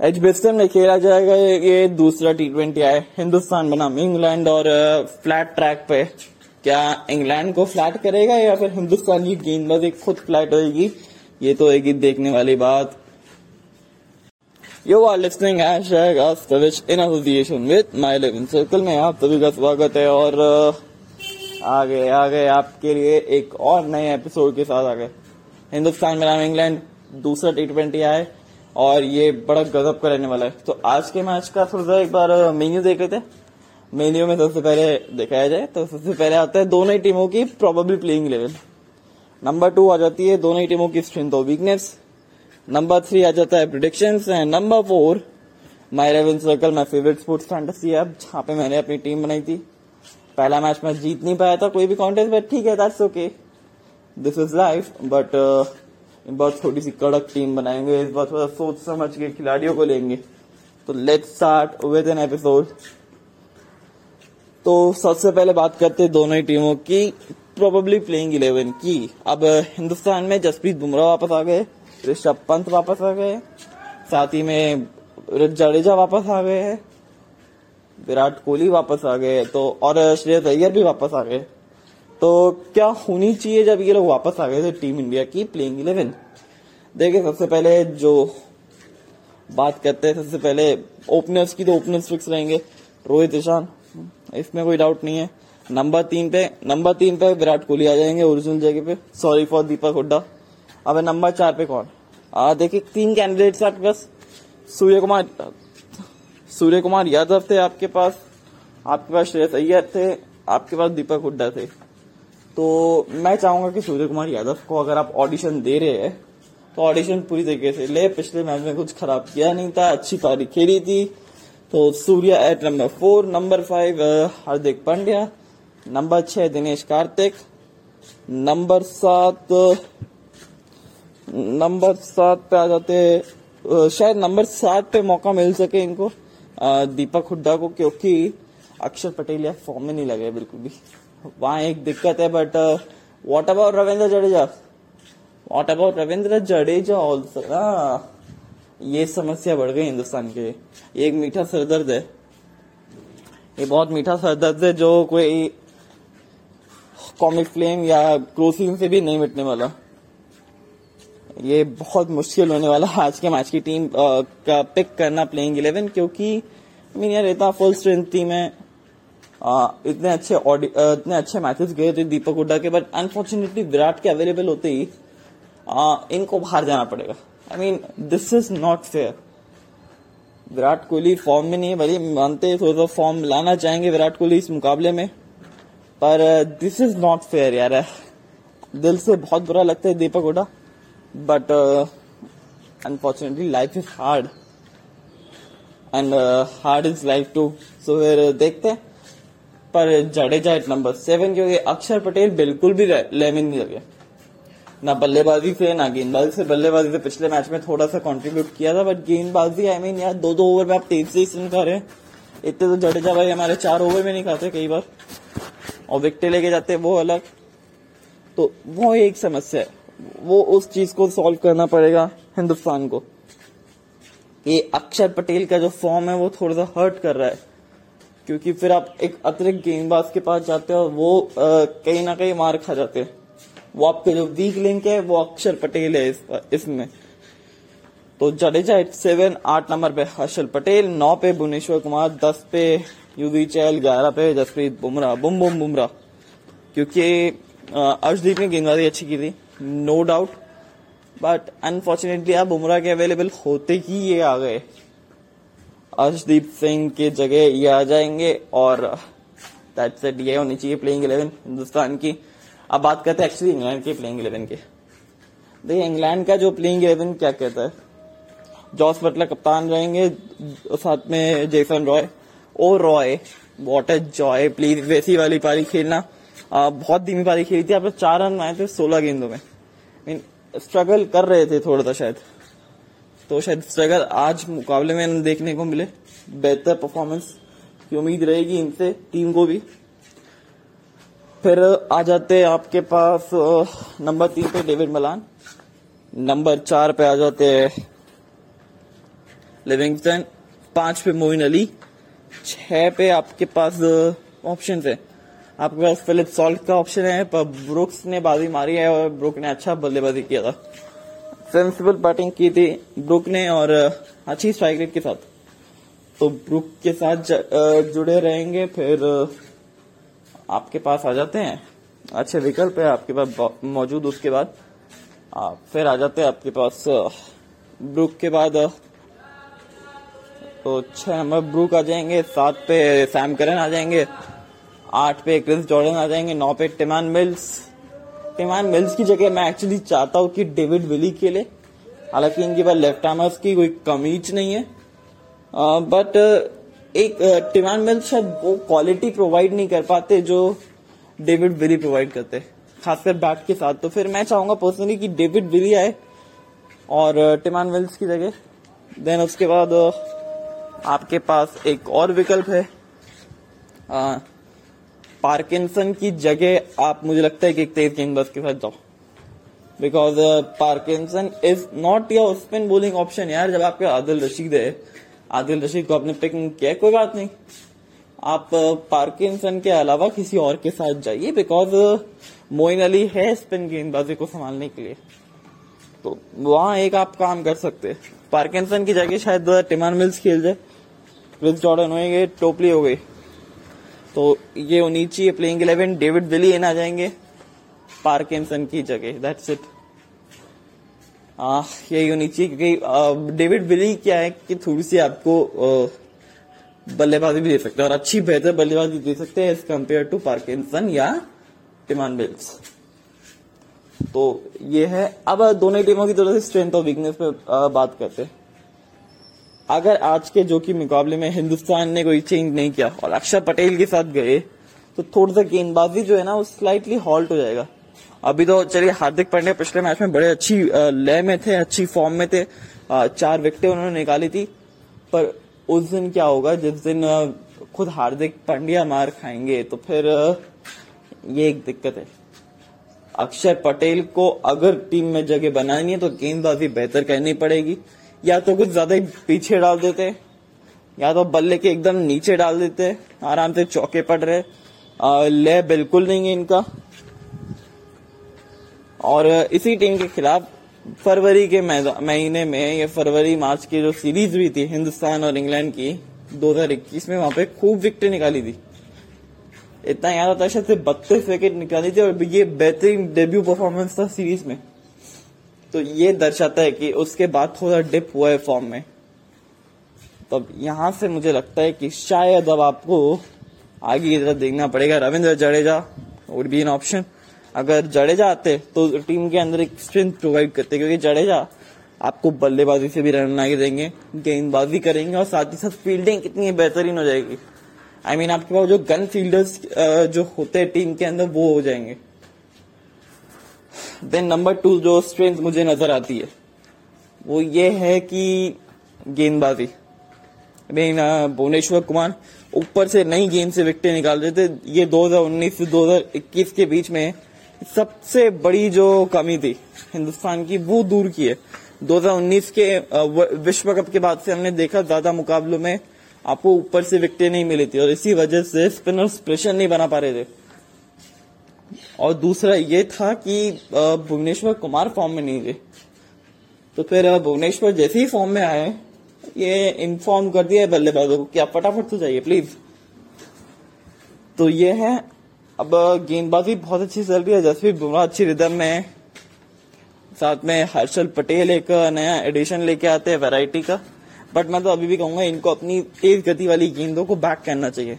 Edgbaston में खेला जाएगा, ये दूसरा टी ट्वेंटी है। हिंदुस्तान बनाम इंग्लैंड और फ्लैट ट्रैक पे। क्या इंग्लैंड को फ्लैट करेगा या फिर हिंदुस्तान की गेंदबाजी खुद फ्लैट होगी ये तो एक ही देखने वाली बात। You are in association with my eleven circle में आप सभी का स्वागत है और आ गए आ गए आपके लिए एक और नए एपिसोड के साथ आ गए हिंदुस्तान बनाम इंग्लैंड दूसरा टी ट्वेंटी आए और ये बड़ा गजब का रहने वाला है। तो आज के मैच का थोड़ा सा एक बार मेन्यू देख लेते मेन्यू में सबसे पहले दिखाया जाए तो सबसे पहले आता है दोनों ही टीमों की probably playing eleven number two आ जाती है दोनों ही टीमों की स्ट्रेंथ और वीकनेस नंबर थ्री आ जाता है prediction and number four my eleven circle my favourite sports fantasy app जहाँ पे मैंने अपनी टीम बनाई थी। पहला मैच में जीत नहीं पाया था, कोई भी कॉन्टेस्ट बट ठीक है that's okay this is life but बार थोड़ी सी कड़क टीम बनाएँगे, इस बार थोड़ा सोच समझ के खिलाड़ियों को लेंगे। तो let's start with an episode तो सबसे पहले बात करते हैं दोनों ही टीमों की प्रोबेबली प्लेइंग इलेवन की। अब हिंदुस्तान में जसप्रीत बुमराह वापस आ गए, ऋषभ पंत वापस आ गए, साथ ही में जडेजा वापस आ गए, विराट कोहली वापस आ गए तो और श्रेयस अय्यर भी वापस आ गए। तो क्या होनी चाहिए जब ये लोग वापस आ गए थे टीम इंडिया की प्लेइंग इलेवन देखिए, सबसे पहले जो बात करते हैं, सबसे पहले ओपनर्स की तो ओपनर्स फिक्स रहेंगे। रोहित ईशान इसमें कोई डाउट नहीं है। नंबर तीन पे नंबर तीन पे विराट कोहली आ जाएँगे ओरिजिनल जगह पे। Sorry for Deepak Hooda. अब नंबर चार पे कौन? देखिए, तीन कैंडिडेट्स आपके पास। सूर्य कुमार सूर्य कुमार यादव थे आपके पास। आपके पास श्रेयस अय्यर थे, आपके पास दीपक हुड्डा थे। तो मैं चाहूँगा कि सूर्य कुमार यादव को अगर आप ऑडिशन दे रहे हैं तो ऑडिशन पूरी तरीके से ले। पिछले मैच में कुछ खराब किया नहीं था, अच्छी पारी खेली थी। तो Surya at number four number five Hardik Pandya number छह, दिनेश कार्तिक नंबर सात नंबर सात पे आ जाते शायद नंबर सात पे मौका मिल सके इनको। दीपक हुड्डा को, क्योंकि अक्षर पटेल या फॉर्म में नहीं लगे बिल्कुल भी। वहाँ एक दिक्कत है but what about Ravindra Jadeja what about Ravindra Jadeja also ये समस्या बढ़ गई हिंदुस्तान के। एक मीठा सरदर्द है। ये बहुत मीठा सरदर्द है जो कोई कॉमिक फ्लेम या क्रोसिन से भी नहीं मिटने वाला। ये बहुत मुश्किल होने वाला आज के मैच की टीम आ, का पिक करना प्लेइंग इलेवन क्योंकि मीन यार इतना फुल स्ट्रेंथ टीम है। इतने अच्छे इतने अच्छे मैचेस गए थे दीपक हुड्डा के बट अनफॉर्चुनेटली विराट के अवेलेबल होते ही आ, इनको बाहर जाना पड़ेगा। I mean this is not fair Virat Kohli form में नहीं है भले मानते थोड़ा सा फॉर्म लाना चाहेंगे विराट कोहली इस मुकाबले में पर दिस इज़ नॉट फेयर यार। दिल से बहुत बुरा लगता है Deepak Hooda but unfortunately life is hard and hard is life too so फिर देखते हैं। पर जडेजा एट नंबर सेवन, क्योंकि अक्षर पटेल बिल्कुल भी लेमिन नहीं लगे। ना बल्लेबाजी से, ना गेंदबाजी से। बल्लेबाजी से पिछले मैच में थोड़ा सा कंट्रीब्यूट किया था बट गेंदबाजी आई मीन यार दो दो ओवर में आप तेज से रन कर रहे हैं। इतने तो जडेजा भाई, हमारे चार ओवर में नहीं खाते कई बार। और विकटे लेके जाते वो अलग। तो वो एक समस्या है। वो उस चीज़ को सॉल्व करना पड़ेगा हिंदुस्तान को। ये अक्षर पटेल का जो फॉर्म है, वो थोड़ा सा हर्ट कर रहा है। क्योंकि फिर आप एक अतिरिक्त गेंदबाज के पास जाते हो वो कहीं ना कहीं मार खा जाते हैं। वो आपके जो वीक लिंक है वो अक्षर पटेल है इस, इसमें। तो जडेजा एट सेवन आठ नंबर पे हर्षल पटेल नौ पे भुवनेश्वर कुमार दस पे युवी चहल ग्यारह पे जसप्रीत बुमराह बुम बुम बुमराह। क्योंकि अर्शदीप ने गेंदबाजी अच्छी की थी नो डाउट बट अनफॉर्चुनेटली आप बुमराह के अवेलेबल होते ही ये आ गए। अर्शदीप सिंह के जगह ये आ जाएँगे और दैट्स इट ये होनी चाहिए प्लेइंग इलेवन हिंदुस्तान की। अब बात करते हैं एक्चुअली इंग्लैंड के प्लेइंग इलेवन के। देखिए इंग्लैंड का जो प्लेइंग इलेवन क्या कहता है? जॉस बटलर कप्तान रहेंगे साथ में Jason Roy oh Roy what a joy please वैसी वाली पारी खेलना। आ, बहुत धीमी पारी खेली थी आप चार रन आए थे सोलह गेंदों में। मीन स्ट्रगल कर रहे थे थोड़ा सा शायद। तो शायद स्ट्रगल आज मुकाबले में देखने को मिले। बेहतर परफॉर्मेंस की उम्मीद रहेगी इनसे, टीम को भी। फिर आ जाते हैं आपके पास नंबर तीन पे डेविड मलान। नंबर चार पे आ जाते लिविंगस्टन। पाँच पे मोइन अली। छह पे आपके पास ऑप्शन है। आपके पास फिलिप सॉल्ट का ऑप्शन है, पर ब्रुक्स ने बाजी मारी है और ब्रुक ने अच्छा बल्लेबाजी किया था। सेंसिबल बैटिंग की थी ब्रुक ने और अच्छी स्ट्राइक रेट के साथ। तो ब्रुक के साथ जुड़े रहेंगे, फिर आपके पास आ जाते हैं। अच्छे विकल्प है आपके पास मौजूद उसके बाद। आप फिर आ जाते हैं आपके पास ब्रुक के बाद तो छह नंबर ब्रुक आ जाएँगे, सात पे सैम करन आ जाएँगे, आठ पे क्रिस जॉर्डन आ जाएँगे, नौ पे टिमान मिल्स टिमान मिल्स की जगह मैं एक्चुअली चाहता हूँ कि डेविड विली लिए। हालाँकि इनके पास लेफ़्ट आर्मर्स की कोई कमीज नहीं है। बट एक टिमान मिल्स शायद वो क्वालिटी प्रोवाइड नहीं कर पाते जो डेविड विली प्रोवाइड करते। खासकर बैट के साथ। तो फिर मैं चाहूँगा पर्सनली कि डेविड विली आए और टिमान मिल्स की जगह। देन उसके बाद आपके पास एक और विकल्प है। पार्किंसन की जगह आप, मुझे लगता है कि एक तेज गेंदबाज के साथ जाओ। Because Parkinson is not your spin bowling option यार, जब आपके आदिल रशीद है, आदिल रशीद को आपने पिक किया, कोई बात नहीं। आप पार्किंसन के अलावा किसी और के साथ जाइए बिकॉज़ मोइन अली है स्पिन गेंदबाजी को संभालने के लिए। तो वहाँ एक आप काम कर सकते पार्किंसन की जगह शायद टिमान मिल्स खेल जाए। क्रिस जॉर्डन हो गए टोपली हो गई। तो ये उनीची playing eleven David Willey in आ जाएँगे। पार्किंसन की जगह दैट्स इट ये नीचे क्योंकि डेविड विली क्या है कि थोड़ी सी आपको बल्लेबाजी भी दे सकते हैं, और अच्छी बेहतर बल्लेबाजी दे सकते हैं एज कंपेयर टू पार्किंसन या टिमान बिल्स तो ये है, अब दोनों टीमों की तरफ़ से स्ट्रेंथ और वीकनेस पे बात करते हैं। अगर आज के जो कि मुकाबले में हिंदुस्तान ने कोई चेंज नहीं किया और अक्षर पटेल के साथ गए तो थोड़ा सा गेंदबाजी जो है ना, वो स्लाइटली हॉल्ट हो जाएगा। अभी तो चलिए, हार्दिक पांड्या पिछले मैच में बड़े अच्छी लय में थे, अच्छी फॉर्म में थे। चार विकेटें उन्होंने निकाली थी। पर उस दिन क्या होगा, जिस दिन खुद हार्दिक पांड्या मार खाएँगे तो फिर ये एक दिक्कत है। अक्षर पटेल को अगर टीम में जगह बनानी है तो गेंदबाजी बेहतर करनी पड़ेगी। या तो कुछ ज़्यादा ही पीछे डाल देते, या तो बल्ले के एकदम नीचे डाल देते, आराम से चौके पड़ रहे। ले बिल्कुल नहीं है इनका। और इसी टीम के खिलाफ फरवरी के महीने में या फरवरी, मार्च की जो सीरीज़ हुई थी हिंदुस्तान और इंग्लैंड की 2021 में वहाँ पे खूब विकेट निकाली थी। इतना याद आता है शायद बत्तीस विकेट निकाली थी और ये बेहतरीन डेब्यू परफॉर्मेंस था सीरीज़ में। तो ये दर्शाता है कि उसके बाद थोड़ा डिप हुआ है फॉर्म में। तब यहाँ से मुझे लगता है कि शायद अब आपको आगे की तरफ़ देखना पड़ेगा। Ravindra Jadeja would be an option अगर जडेजा आते तो टीम के अंदर एक स्ट्रेंथ प्रोवाइड करते क्योंकि जडेजा आपको बल्लेबाजी से भी रन आगे देंगे गेंदबाजी करेंगे और साथ ही साथ फील्डिंग कितनी बेहतरीन हो जाएगी। आई I मीन mean, आपके पास जो गन फील्डर्स जो होते हैं टीम के अंदर वो हो जाएँगे। देन नंबर टू जो स्ट्रेंथ मुझे नज़र आती है, वो ये है कि गेंदबाजी। मीन भुवनेश्वर कुमार ऊपर से नई गेंद से विकेट निकाल रहे थे। ये 2019 से 2021 के बीच में सबसे बड़ी जो कमी थी हिंदुस्तान की, वो दूर की है। 2019 के विश्व कप के बाद से हमने देखा ज़्यादा मुकाबलों में आपको ऊपर से विकेटें नहीं मिली थी और इसी वजह से स्पिनर्स प्रेशर नहीं बना पा रहे थे। और दूसरा ये था कि भुवनेश्वर कुमार फॉर्म में नहीं थे तो फिर भुवनेश्वर जैसे ही फॉर्म में आए, ये इन्फॉर्म कर दिया बल्लेबाजों को कि आप फटाफट तो जाइए प्लीज़ तो ये है। अब गेंदबाजी बहुत अच्छी चल रही है। जसप्रीत बुमराह अच्छी रिदम में साथ में हर्षल पटेल एक नया एडिशन लेके आते हैं वैरायटी का। बट मैं तो अभी भी कहूँगा, इनको अपनी तेज गति वाली गेंदों को बैक करना चाहिए।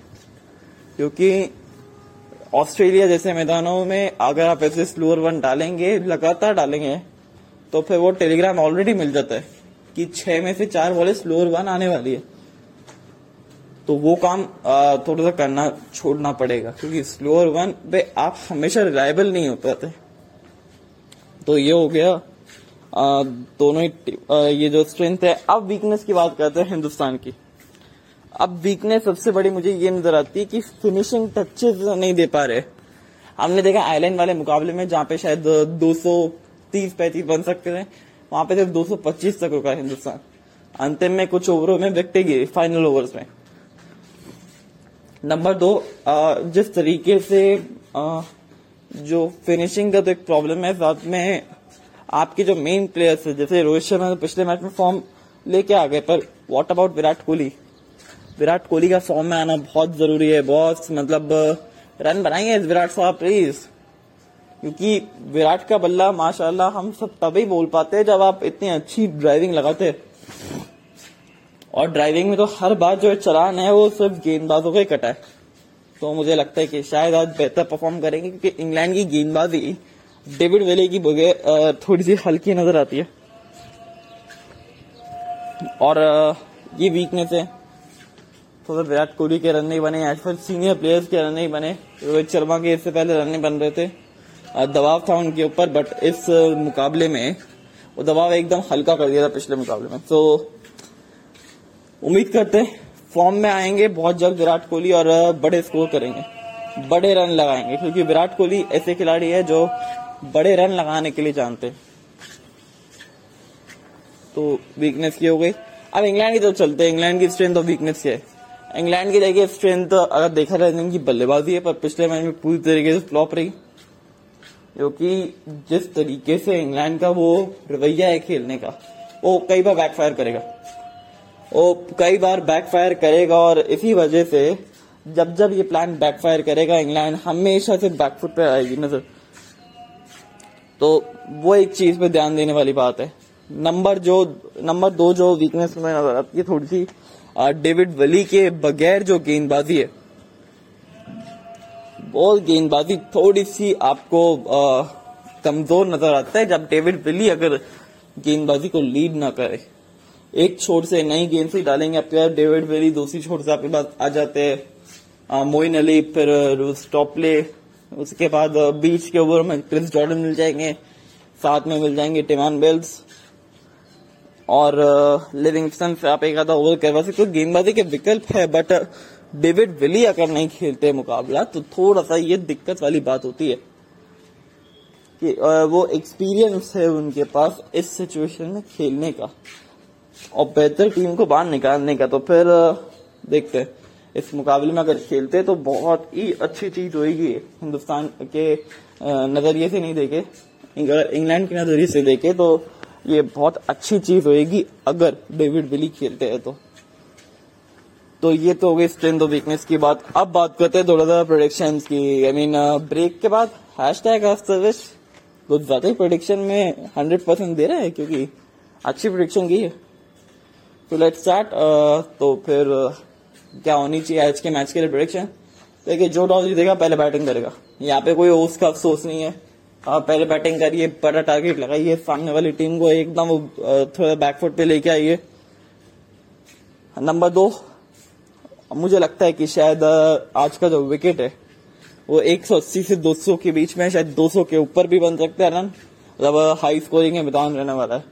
क्योंकि ऑस्ट्रेलिया जैसे मैदानों में अगर आप ऐसे स्लोअर वन डालेंगे लगातार डालेंगे तो फिर वो टेलीग्राम ऑलरेडी मिल जाता है कि छह में से चार बॉले स्लोअर वन आने वाली है। तो वो काम थोड़ा सा करना छोड़ना पड़ेगा क्योंकि स्लोअर वन पे आप हमेशा रिलायबल नहीं हो पाते। तो ये हो गया आ, दोनों ही ये जो स्ट्रेंथ है अब वीकनेस की बात करते हैं हिंदुस्तान की। अब वीकनेस सबसे बड़ी मुझे ये नज़र आती है कि फिनिशिंग टचेस नहीं दे पा रहे। हमने देखा आइलैंड वाले मुकाबले में, जहाँ पे शायद 230 पैंतीस बन सकते थे, वहाँ पे सिर्फ़ 225 तक रुका हिंदुस्तान। अंतिम में कुछ ओवरों में विकटें गिरी फाइनल ओवर्स में। नंबर दो जिस तरीके से जो फिनिशिंग का तो एक प्रॉब्लम है, साथ में आपके जो मेन प्लेयर्स है, जैसे रोहित शर्मा पिछले मैच में फॉर्म लेके आ गए, पर व्हाट अबाउट विराट कोहली? विराट कोहली का फॉर्म में आना बहुत ज़रूरी है बहुत मतलब रन बनाएँगे विराट साहब प्लीज़ क्योंकि विराट का बल्ला, माशाल्लाह, हम सब तभी बोल पाते हैं जब आप इतनी अच्छी ड्राइविंग लगाते। और ड्राइविंग में तो हर बार जो चलान है, वो सिर्फ़ गेंदबाजों का ही कटा है। तो मुझे लगता है कि शायद आज बेहतर परफॉर्म करेंगे, क्योंकि इंग्लैंड की गेंदबाजी डेविड वेले की बगैर थोड़ी सी हल्की नज़र आती है। और ये वीकनेस है। तो विराट कोहली के रन नहीं बने, या फिर सीनियर प्लेयर्स के रन नहीं बने, रोहित शर्मा के इससे पहले रन नहीं बन रहे थे। दबाव था उनके ऊपर बट इस मुकाबले में वो दबाव एकदम हल्का कर दिया था पिछले मुकाबले में। तो उम्मीद करते हैं फॉर्म में आएँगे, बहुत जल्द विराट कोहली और बड़े स्कोर करेंगे। बड़े रन लगाएँगे, क्योंकि विराट कोहली ऐसे खिलाड़ी है जो बड़े रन लगाने के लिए जानते तो वीकनेस की हो गई। अब इंग्लैंड की तो चलते हैं। इंग्लैंड की स्ट्रेंथ और वीकनेस क्या है? इंग्लैंड की देखिए स्ट्रेंथ अगर देखा जाए इनकी बल्लेबाजी है, पर पिछले मैच में पूरी तरीके से फ्लॉप रही। क्योंकि जिस तरीके से इंग्लैंड का वो रवैया है खेलने का, वो कई बार बैकफायर करेगा। वो कई बार बैकफायर करेगा और इसी वजह से जब जब ये प्लान बैकफायर करेगा, इंग्लैंड हमेशा से बैकफुट पे आएगी नज़र। तो वो एक चीज़ पे ध्यान देने वाली बात है। नंबर जो नंबर दो जो वीकनेस में नज़र आती है, थोड़ी सी डेविड वली के बगैर जो गेंदबाजी है, बॉल गेंदबाजी थोड़ी सी आपको कमज़ोर नज़र आता है जब डेविड विली अगर गेंदबाजी को लीड ना करे। एक छोर से नई गेंद से डालेंगे आपके पास डेविड विली, दूसरी छोर से आपके पास आ जाते हैं मोइन अली, फिर स्टॉपले उसके बाद बीच के ओवर में क्रिस जॉर्डन मिल जाएँगे, साथ में मिल जाएँगे टिमान बेल्स। और लिविंगस्टन से आप एक आधा ओवर करवा सकते हो। गेंदबाजी के विकल्प है बट डेविड विली अगर नहीं खेलते मुकाबला तो थोड़ा सा ये दिक्कत वाली बात होती है कि वो एक्सपीरियंस है उनके पास इस सिचुएशन में खेलने का और बेहतर टीम को बाहर निकालने का। तो फिर देखते हैं। इस मुकाबले में अगर खेलते तो बहुत ही अच्छी चीज़ होगी हिंदुस्तान के नज़रिए से नहीं देखे, अगर इंग्लैंड के नज़रिए से देखे तो ये बहुत अच्छी चीज़ होगी अगर डेविड विली खेलते हैं तो। तो ये तो हो गई स्ट्रेंथ और वीकनेस की बात। अब बात करते हैं थोड़ा सा प्रोडिक्शन की। आई मीन ब्रेक के बाद हैश टैग सर्विस कुछ ज़्यादा ही प्रोडिक्शन में हंड्रेड परसेंट दे रहे हैं क्योंकि अच्छी प्रोडिक्शन की है। तो लेट स्टार्ट तो फिर uh, क्या होनी चाहिए आज के मैच के लिए प्रोडिक्शन देखिए जो टॉस जीतेगा पहले बैटिंग करेगा। यहाँ पे कोई उसका अफसोस नहीं है। आप पहले बैटिंग करिए बड़ा टारगेट लगाइए, सामने वाली टीम को एकदम थोड़ा बैकफुट पे लेके आइए। नंबर दो, मुझे लगता है कि शायद आज का जो विकेट है, वो 180 से 200 के बीच में शायद 200 के ऊपर भी बन सकते हैं रन मतलब हाई स्कोरिंग में मैदान रहने वाला है।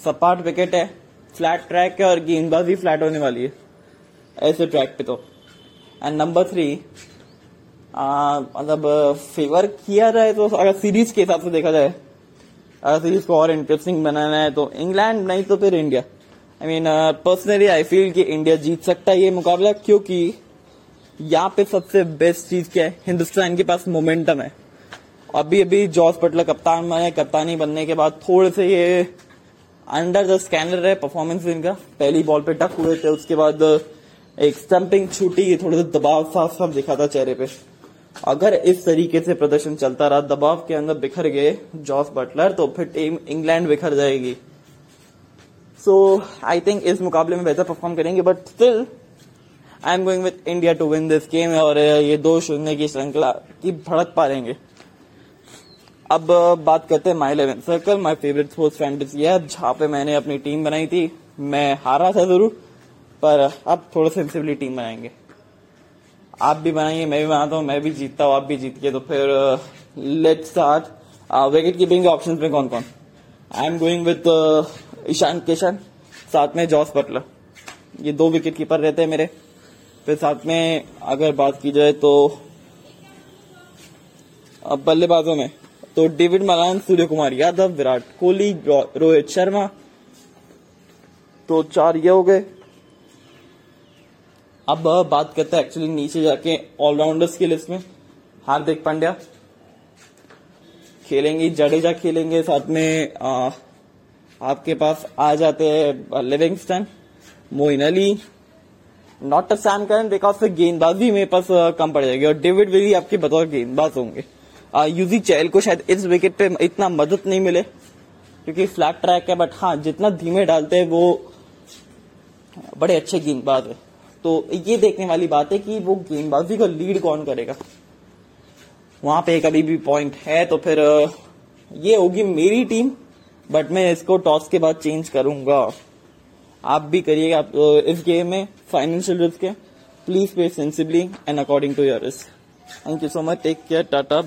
सपाट विकेट है फ्लैट ट्रैक है और गेंदबाजी फ्लैट होने वाली है, ऐसे ट्रैक पे तो। एंड नंबर थ्री मतलब फेवर किया जाए तो अगर सीरीज़ के हिसाब से देखा जाए, अगर सीरीज़ को और इंटरेस्टिंग बनाना है तो इंग्लैंड नहीं तो फिर India I mean personally I feel कि इंडिया जीत सकता है ये मुकाबला, क्योंकि यहाँ पे सबसे बेस्ट चीज़ क्या है? हिंदुस्तान के पास मोमेंटम है. अभी अभी जॉर्ज पटलर कप्तान बने कप्तानी बनने के बाद थोड़े से ये अंडर द स्कैनर है परफॉर्मेंस इनका. पहली बॉल पे टक हुए थे, उसके बाद एक स्टंपिंग छूटी थोड़ा सा दबाव साफ़ साफ़ दिखा था चेहरे पे. अगर इस तरीके से प्रदर्शन चलता रहा, दबाव के अंदर बिखर गए जॉस बटलर तो फिर टीम इंग्लैंड बिखर जाएगी। सो आई थिंक इस मुकाबले में बेहतर परफॉर्म करेंगे but still I am going with India to win this game और ये दो शून्य की श्रृंखला की भड़क पा लेंगे अब बात करते हैं my eleven circle my favourite sports fantasy है। जहाँ पे मैंने अपनी टीम बनाई थी, मैं हारा था ज़रूर, पर, अब थोड़ा सेंसिबली टीम बनाएँगे। आप भी बनाइए, मैं भी बनाता हूँ, मैं भी जीतता हूँ, आप भी जीतिए। तो फिर लेट स्टार्ट विकेट कीपिंग के ऑप्शन में कौन कौन I am going with Ishan Kishan साथ में जॉस बटलर। ये दो विकेट कीपर रहते हैं मेरे। फिर साथ में अगर बात की जाए तो बल्लेबाजों में तो डेविड मलान, सूर्य कुमार यादव, विराट कोहली रोहित शर्मा। तो चार ये हो गए। अब बात करते हैं एक्चुअली नीचे जाके ऑलराउंडर्स की लिस्ट में। हार्दिक पांड्या। खेलेंगे जडेजा खेलेंगे साथ में आ, आपके पास आ जाते हैं Livingstone Moeen Ali not a Sam Curran because गेंदबाजी मेरे पास कम पड़ जाएगी। और डेविड विली आपके बतौर गेंदबाज होंगे। यूजी चैल को शायद इस विकेट पे इतना मदद नहीं मिले क्योंकि फ्लैट ट्रैक है बट हाँ जितना धीमे डालते हैं वो बड़े अच्छे गेंदबाज है। तो ये देखने वाली बात है कि वो गेंदबाजी का लीड कौन करेगा? वहाँ पे कभी भी पॉइंट है तो फिर ये होगी मेरी टीम बट मैं इसको टॉस के बाद चेंज करूँगा। आप भी करिएगा, आप इस गेम में फाइनेंशियल रिस्क है please pay sensibly and according to your risk thank you so much take care tata